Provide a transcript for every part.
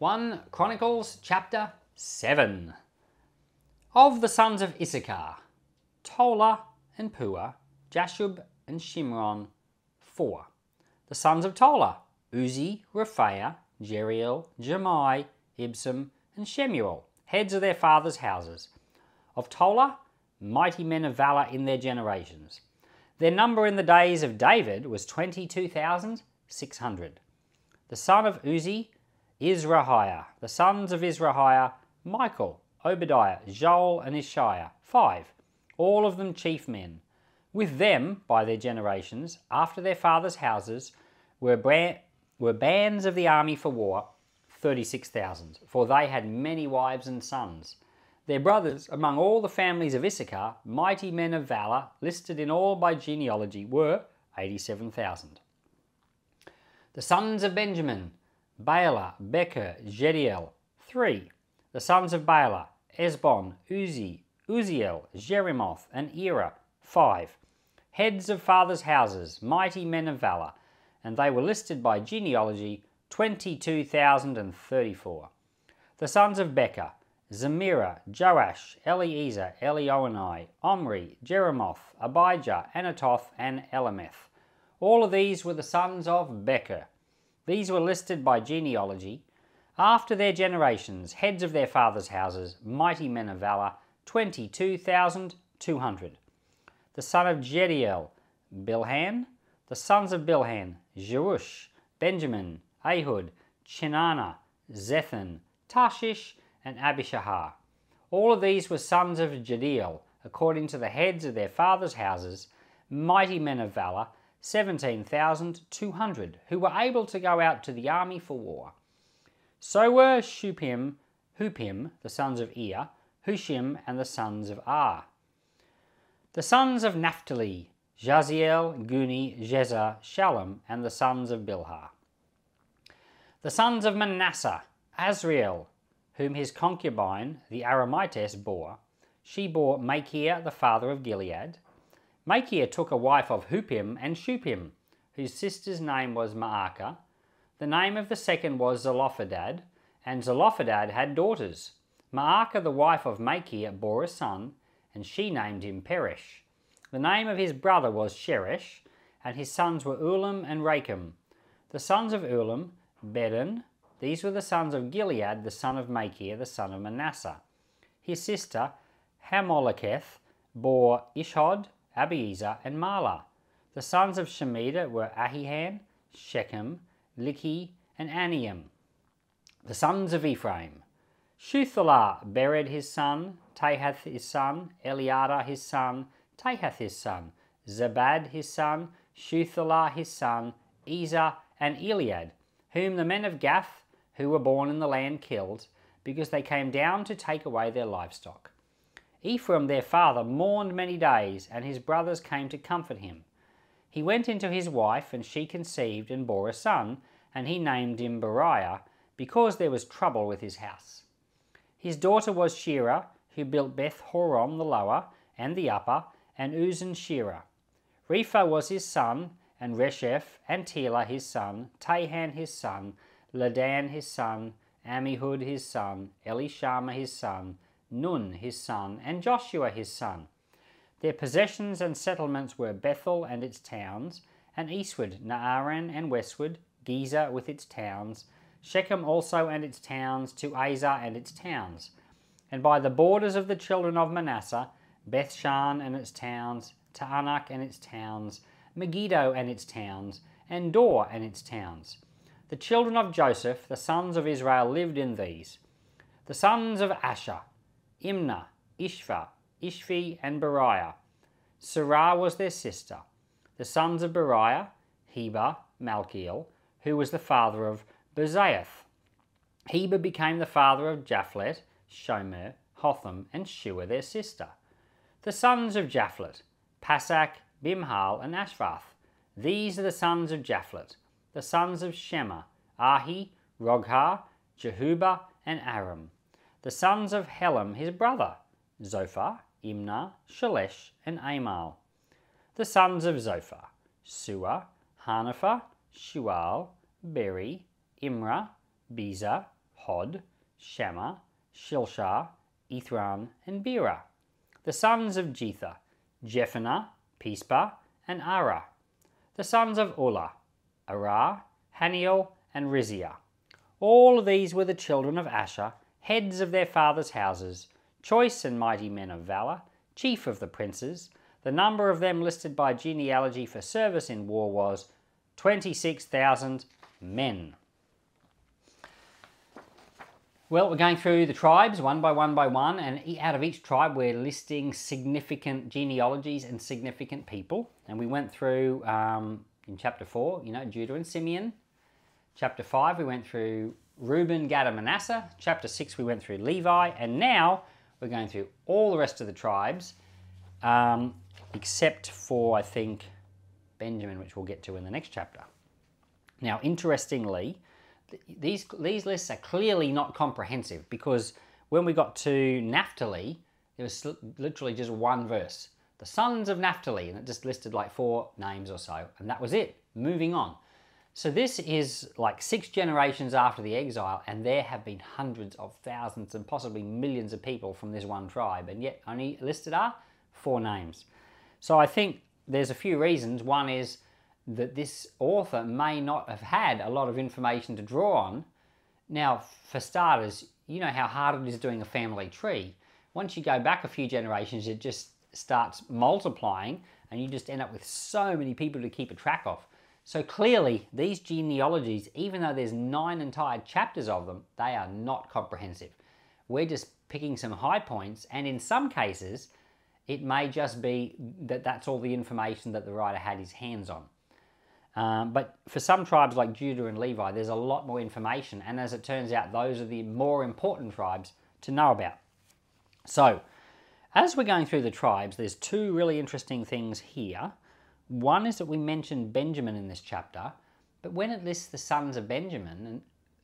1 Chronicles chapter 7. Of the sons of Issachar, Tola and Puah, Jashub and Shimron, 4. The sons of Tola, Uzzi, Raphael, Jeriel, Jahmai, Ibsam, and Shemuel, heads of their fathers' houses. Of Tola, mighty men of valour in their generations. Their number in the days of David was 22,600. The son of Uzzi, Izrahiah. The sons of Izrahiah, Michael, Obadiah, Joel, and Isshiah, five, all of them chief men. With them, by their generations, after their fathers' houses, were, bra- were bands of the army for war, 36,000, for they had many wives and sons. Their brothers, among all the families of Issachar, mighty men of valour, listed in all by genealogy, were 87,000. The sons of Benjamin, Bela, Becher, Jediael, three. The sons of Bela, Ezbon, Uzzi, Uzziel, Jerimoth, and Era, five. Heads of fathers' houses, mighty men of valour, and they were listed by genealogy, 22,034. The sons of Becher, Zemirah, Joash, Eliezer, Elioenai, Omri, Jeremoth, Abijah, Anathoth, and Alemeth. All of these were the sons of Becher. These were listed by genealogy. After their generations, heads of their fathers' houses, mighty men of valour, 22,200. The son of Jediael, Bilhan. The sons of Bilhan, Jerush, Benjamin, Ehud, Chenaanah, Zethan, Tarshish, and Abishahar. All of these were sons of Jediael, according to the heads of their fathers' houses, mighty men of valour, 17,200 who were able to go out to the army for war. So were Shuppim, Huppim, the sons of Ir, Hushim, and the sons of Ar. The sons of Naphtali, Jahziel, Guni, Jezer, Shalom, and the sons of Bilhah. The sons of Manasseh, Azriel, whom his concubine, the Aramitess, bore. She bore Machir, the father of Gilead, Machir took a wife of Huppim and Shuppim, whose sister's name was Maacah. The name of the second was Zelophehad, and Zelophehad had daughters. Maacah, the wife of Machir, bore a son, and she named him Peresh. The name of his brother was Sheresh, and his sons were Ulam and Rakem. The sons of Ulam, Bedan. These were the sons of Gilead, the son of Machir, the son of Manasseh. His sister, Hammolecheth, bore Ishhod, Abiezer, and Mahlah. The sons of Shemida were Ahian, Shechem, Likhi, and Aniam. The sons of Ephraim. Shuthelah Bered his son, Tahath his son, Eleadah his son, Tahath his son, Zabad his son, Shuthelah his son, Ezer, and Elead, whom the men of Gath, who were born in the land, killed, because they came down to take away their livestock. Ephraim their father mourned many days, and his brothers came to comfort him. He went into his wife, and she conceived and bore a son, and he named him Beriah, because there was trouble with his house. His daughter was Sheerah, who built Beth Horon the lower and the upper, and Uzzen Sheerah. Rephah was his son, and Resheph, and Telah his son, Tahan his son, Ladan his son, Ammihud his son, Elishama his son, Nun his son, and Joshua his son. Their possessions and settlements were Bethel and its towns, and eastward Naaran and westward Gezer with its towns, Shechem also and its towns, to Azar and its towns. And by the borders of the children of Manasseh, Bethshan and its towns, Taanach and its towns, Megiddo and its towns, and Dor and its towns. The children of Joseph, the sons of Israel, lived in these. The sons of Asher, Imnah, Ishvah, Ishvi, and Beriah. Sarah was their sister. The sons of Beriah, Heber, Malchiel, who was the father of Bezaiah. Heber became the father of Japhlet, Shomer, Hotham, and Shua their sister. The sons of Japhlet, Pasach, Bimhal, and Ashvath. These are the sons of Japhlet. The sons of Shema, Ahi, Rohgah, Jehubbah, and Aram the sons of Helem his brother, Zophah, Imnah, Shelesh, and Amal. The sons of Zophah, Suah, Harnepher, Shual, Beri, Imrah, Bezer, Hod, Shammah, Shilshah, Ithran, and Beerah. The sons of Jether, Jephunneh, Pispa, and Arah. The sons of Ulla, Arah, Hanniel, and Rizia. All these were the children of Asher, heads of their fathers' houses, choice and mighty men of valour, chief of the princes. The number of them listed by genealogy for service in war was 26,000 men. Well, we're going through the tribes one by one by one, and out of each tribe, we're listing significant genealogies and significant people. And we went through um, in chapter 4, you know, Judah and Simeon. Chapter 5, we went through Reuben, Gad, and Manasseh. Chapter 6, we went through Levi. And now we're going through all the rest of the tribes, um, except for, I think, Benjamin, which we'll get to in the next chapter. Now, interestingly, these, these lists are clearly not comprehensive because when we got to Naphtali, there was literally just one verse. The sons of Naphtali, and it just listed like four names or so, and that was it. Moving on. So this is like six generations after the exile, and there have been hundreds of thousands and possibly millions of people from this one tribe, and yet only listed are four names. So I think there's a few reasons. One is that this author may not have had a lot of information to draw on. Now, for starters, you know how hard it is doing a family tree. Once you go back a few generations, it just starts multiplying and you just end up with so many people to keep a track of. So clearly, these genealogies, even though there's nine entire chapters of them, they are not comprehensive. We're just picking some high points, and in some cases, it may just be that that's all the information that the writer had his hands on. Um, but for some tribes like Judah and Levi, there's a lot more information, and as it turns out, those are the more important tribes to know about. So, as we're going through the tribes, there's two really interesting things here. One is that we mentioned Benjamin in this chapter, but when it lists the sons of Benjamin,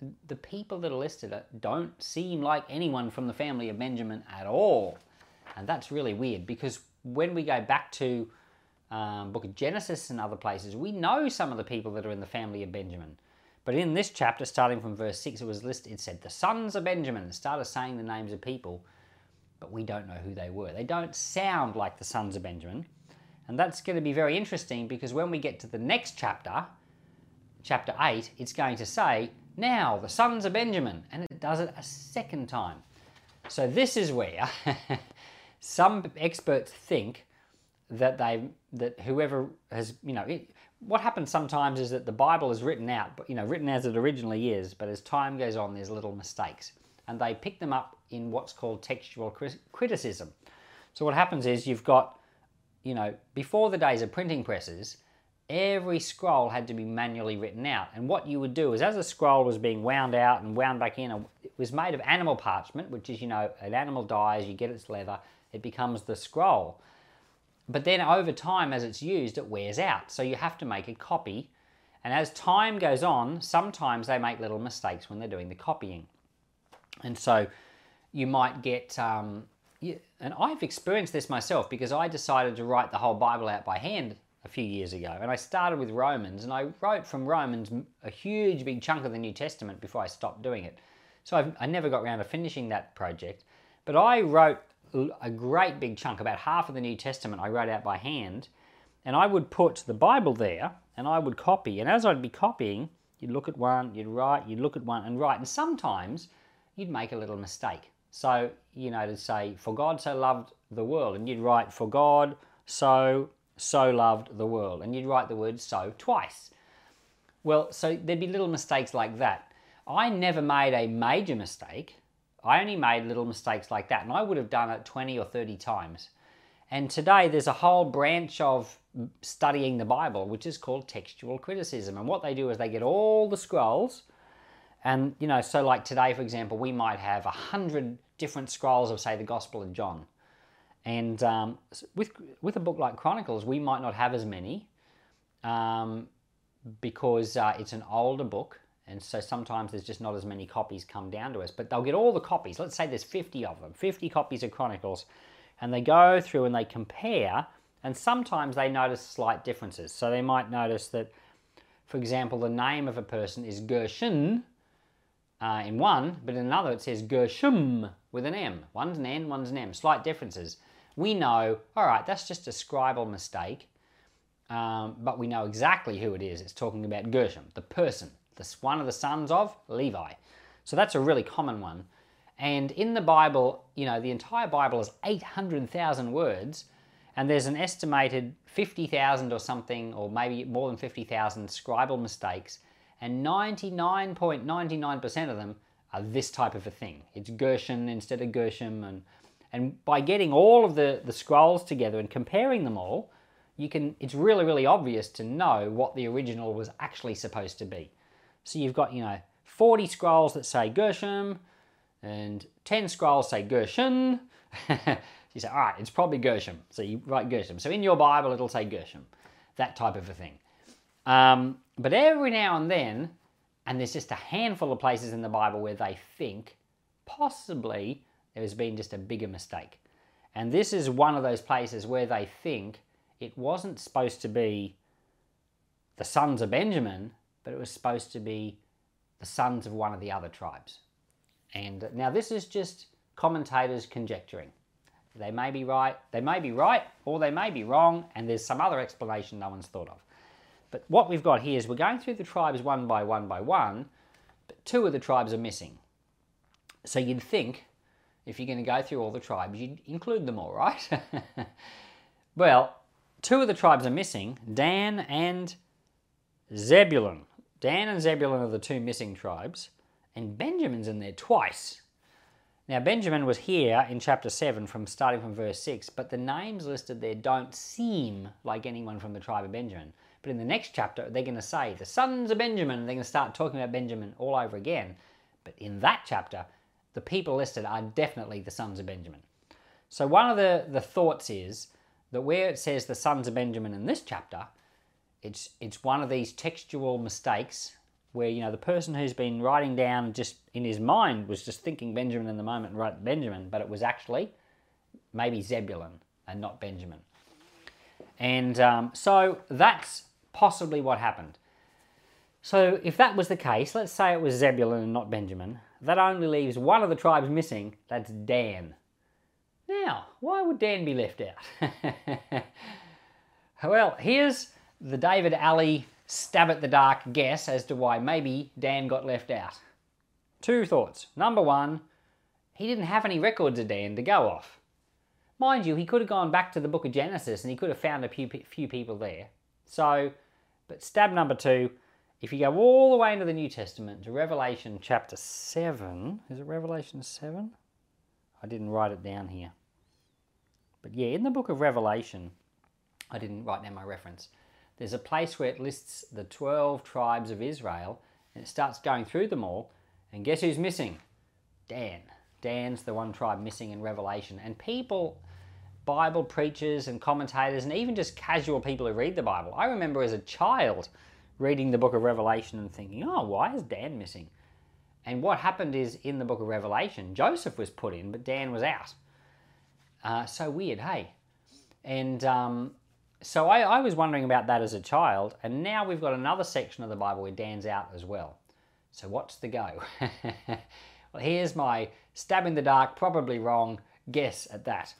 and the people that are listed don't seem like anyone from the family of Benjamin at all. And that's really weird because when we go back to um, book of Genesis and other places, we know some of the people that are in the family of Benjamin. But in this chapter, starting from verse 6, it was listed, it said, the sons of Benjamin, it started saying the names of people, but we don't know who they were. They don't sound like the sons of Benjamin. And that's going to be very interesting because when we get to the next chapter, chapter 8, it's going to say, now the sons of Benjamin, and it does it a second time. So this is where some experts think that they that whoever has you know it, what happens sometimes is that the Bible is written out, but you know written as it originally is, but as time goes on, there's little mistakes, and they pick them up in what's called textual criticism. So what happens is you've got you know before the days of printing presses, every scroll had to be manually written out, and what you would do is as a scroll was being wound out and wound back in, it was made of animal parchment, which is you know an animal dies, you get its leather, it becomes the scroll. But then over time, as it's used, it wears out. So you have to make a copy. And as time goes on, sometimes they make little mistakes when they're doing the copying. And so you might get, um, and I've experienced this myself because I decided to write the whole Bible out by hand a few years ago. And I started with Romans and I wrote from Romans a huge big chunk of the New Testament before I stopped doing it. So I've, i never got around to finishing that project. But I wrote a great big chunk, about half of the New Testament, I wrote out by hand. And I would put the Bible there and I would copy. And as I'd be copying, you'd look at one, you'd write, you'd look at one and write. And sometimes you'd make a little mistake. So, you know, to say, For God so loved the world. And you'd write, For God so, so loved the world. And you'd write the word so twice. Well, so there'd be little mistakes like that. I never made a major mistake I only made little mistakes like that, and I would have done it 20 or 30 times. And today there's a whole branch of studying the Bible, which is called textual criticism. And what they do is they get all the scrolls, and you know, so like today, for example, we might have a hundred different scrolls of, say, the Gospel of John. And um, with with a book like Chronicles, we might not have as many um, because uh, it's an older book and so sometimes there's just not as many copies come down to us, but they'll get all the copies. Let's say there's 50 of them, 50 copies of Chronicles, and they go through and they compare, and sometimes they notice slight differences. So they might notice that, for example, the name of a person is Gershon, uh, in one, but in another it says Gershom with an M. One's an N, one's an M. Slight differences. We know, all right, that's just a scribal mistake, um, but we know exactly who it is. It's talking about Gershom, the person, the, one of the sons of Levi. So that's a really common one. And in the Bible, you know, the entire Bible is 800,000 words, and there's an estimated 50,000 or something, or maybe more than 50,000 scribal mistakes, and 99.99% of them are this type of a thing. It's Gershon instead of Gershom, and and by getting all of the, the scrolls together and comparing them all, you can it's really, really obvious to know what the original was actually supposed to be. So you've got, you know, 40 scrolls that say Gershom, and 10 scrolls say Gershon. you say, all right, it's probably Gershom. So you write Gershom. So in your Bible, it'll say Gershom, that type of a thing. Um, but every now and then, and there's just a handful of places in the Bible where they think possibly there has been just a bigger mistake. And this is one of those places where they think it wasn't supposed to be the sons of Benjamin, but it was supposed to be the sons of one of the other tribes. And now this is just commentators conjecturing. They may be right, they may be right, or they may be wrong, and there's some other explanation no one's thought of. But what we've got here is we're going through the tribes one by one by one, but two of the tribes are missing. So you'd think, if you're going to go through all the tribes, you'd include them all, right? well, two of the tribes are missing, Dan and Zebulun. Dan and Zebulun are the two missing tribes, and Benjamin's in there twice. Now, Benjamin was here in chapter 7 from starting from verse 6, but the names listed there don't seem like anyone from the tribe of Benjamin. But in the next chapter, they're going to say, the sons of Benjamin, they're going to start talking about Benjamin all over again. But in that chapter, the people listed are definitely the sons of Benjamin. So one of the, the thoughts is that where it says the sons of Benjamin in this chapter, it's, it's one of these textual mistakes where you know the person who's been writing down just in his mind was just thinking Benjamin in the moment and wrote Benjamin, but it was actually maybe Zebulun and not Benjamin. And um, so that's possibly what happened. So if that was the case, let's say it was Zebulun and not Benjamin, that only leaves one of the tribes missing, that's Dan. Now, why would Dan be left out? well, here's the David Alley stab at the dark guess as to why maybe Dan got left out. Two thoughts. Number one, he didn't have any records of Dan to go off. Mind you, he could have gone back to the book of Genesis and he could have found a few, few people there. So, but stab number two, if you go all the way into the New Testament to Revelation chapter 7, is it Revelation 7? I didn't write it down here. But yeah, in the book of Revelation, I didn't write down my reference there's a place where it lists the 12 tribes of Israel and it starts going through them all. And guess who's missing? Dan. Dan's the one tribe missing in Revelation. And people, Bible preachers and commentators, and even just casual people who read the Bible, I remember as a child reading the book of Revelation and thinking, oh, why is Dan missing? And what happened is in the book of Revelation, Joseph was put in, but Dan was out. Uh, so weird, hey? And um, so I, I, was wondering about that as a child, and now we've got another section of the Bible where Dan's out as well. So what's the go? well, here's my stab in the dark, probably wrong guess at that.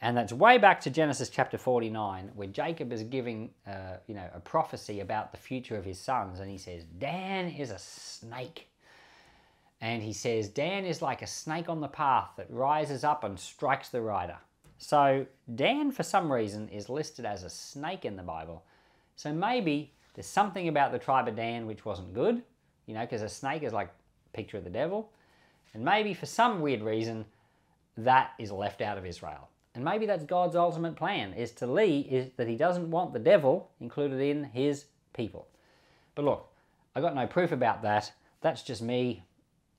And that's way back to Genesis chapter 49, where Jacob is giving, uh, you know, a prophecy about the future of his sons, and he says, Dan is a snake. And he says, Dan is like a snake on the path that rises up and strikes the rider. So Dan, for some reason, is listed as a snake in the Bible. So maybe there's something about the tribe of Dan which wasn't good, you know, because a snake is like a picture of the devil. And maybe for some weird reason, that is left out of Israel. And maybe that's God's ultimate plan, is to lead, is that he doesn't want the devil included in his people. But look, I got no proof about that. That's just me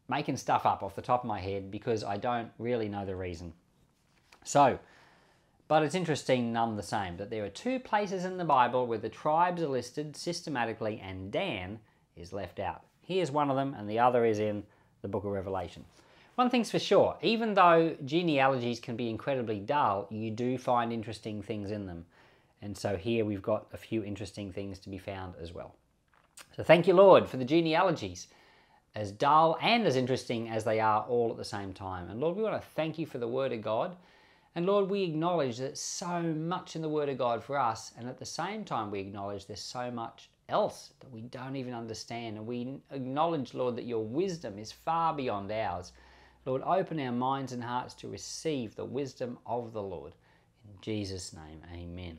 making stuff up off the top of my head because I don't really know the reason. So, but it's interesting none the same that there are two places in the Bible where the tribes are listed systematically and Dan is left out. Here's one of them and the other is in the book of Revelation. One thing's for sure, even though genealogies can be incredibly dull, you do find interesting things in them. And so here we've got a few interesting things to be found as well. So thank you, Lord, for the genealogies. as dull and as interesting as they are all at the same time. And Lord, we want to thank you for the Word of God. And Lord, we acknowledge that so much in the Word of God for us, and at the same time, we acknowledge there's so much else that we don't even understand. And we acknowledge, Lord, that your wisdom is far beyond ours. Lord, open our minds and hearts to receive the wisdom of the Lord. In Jesus' name, amen.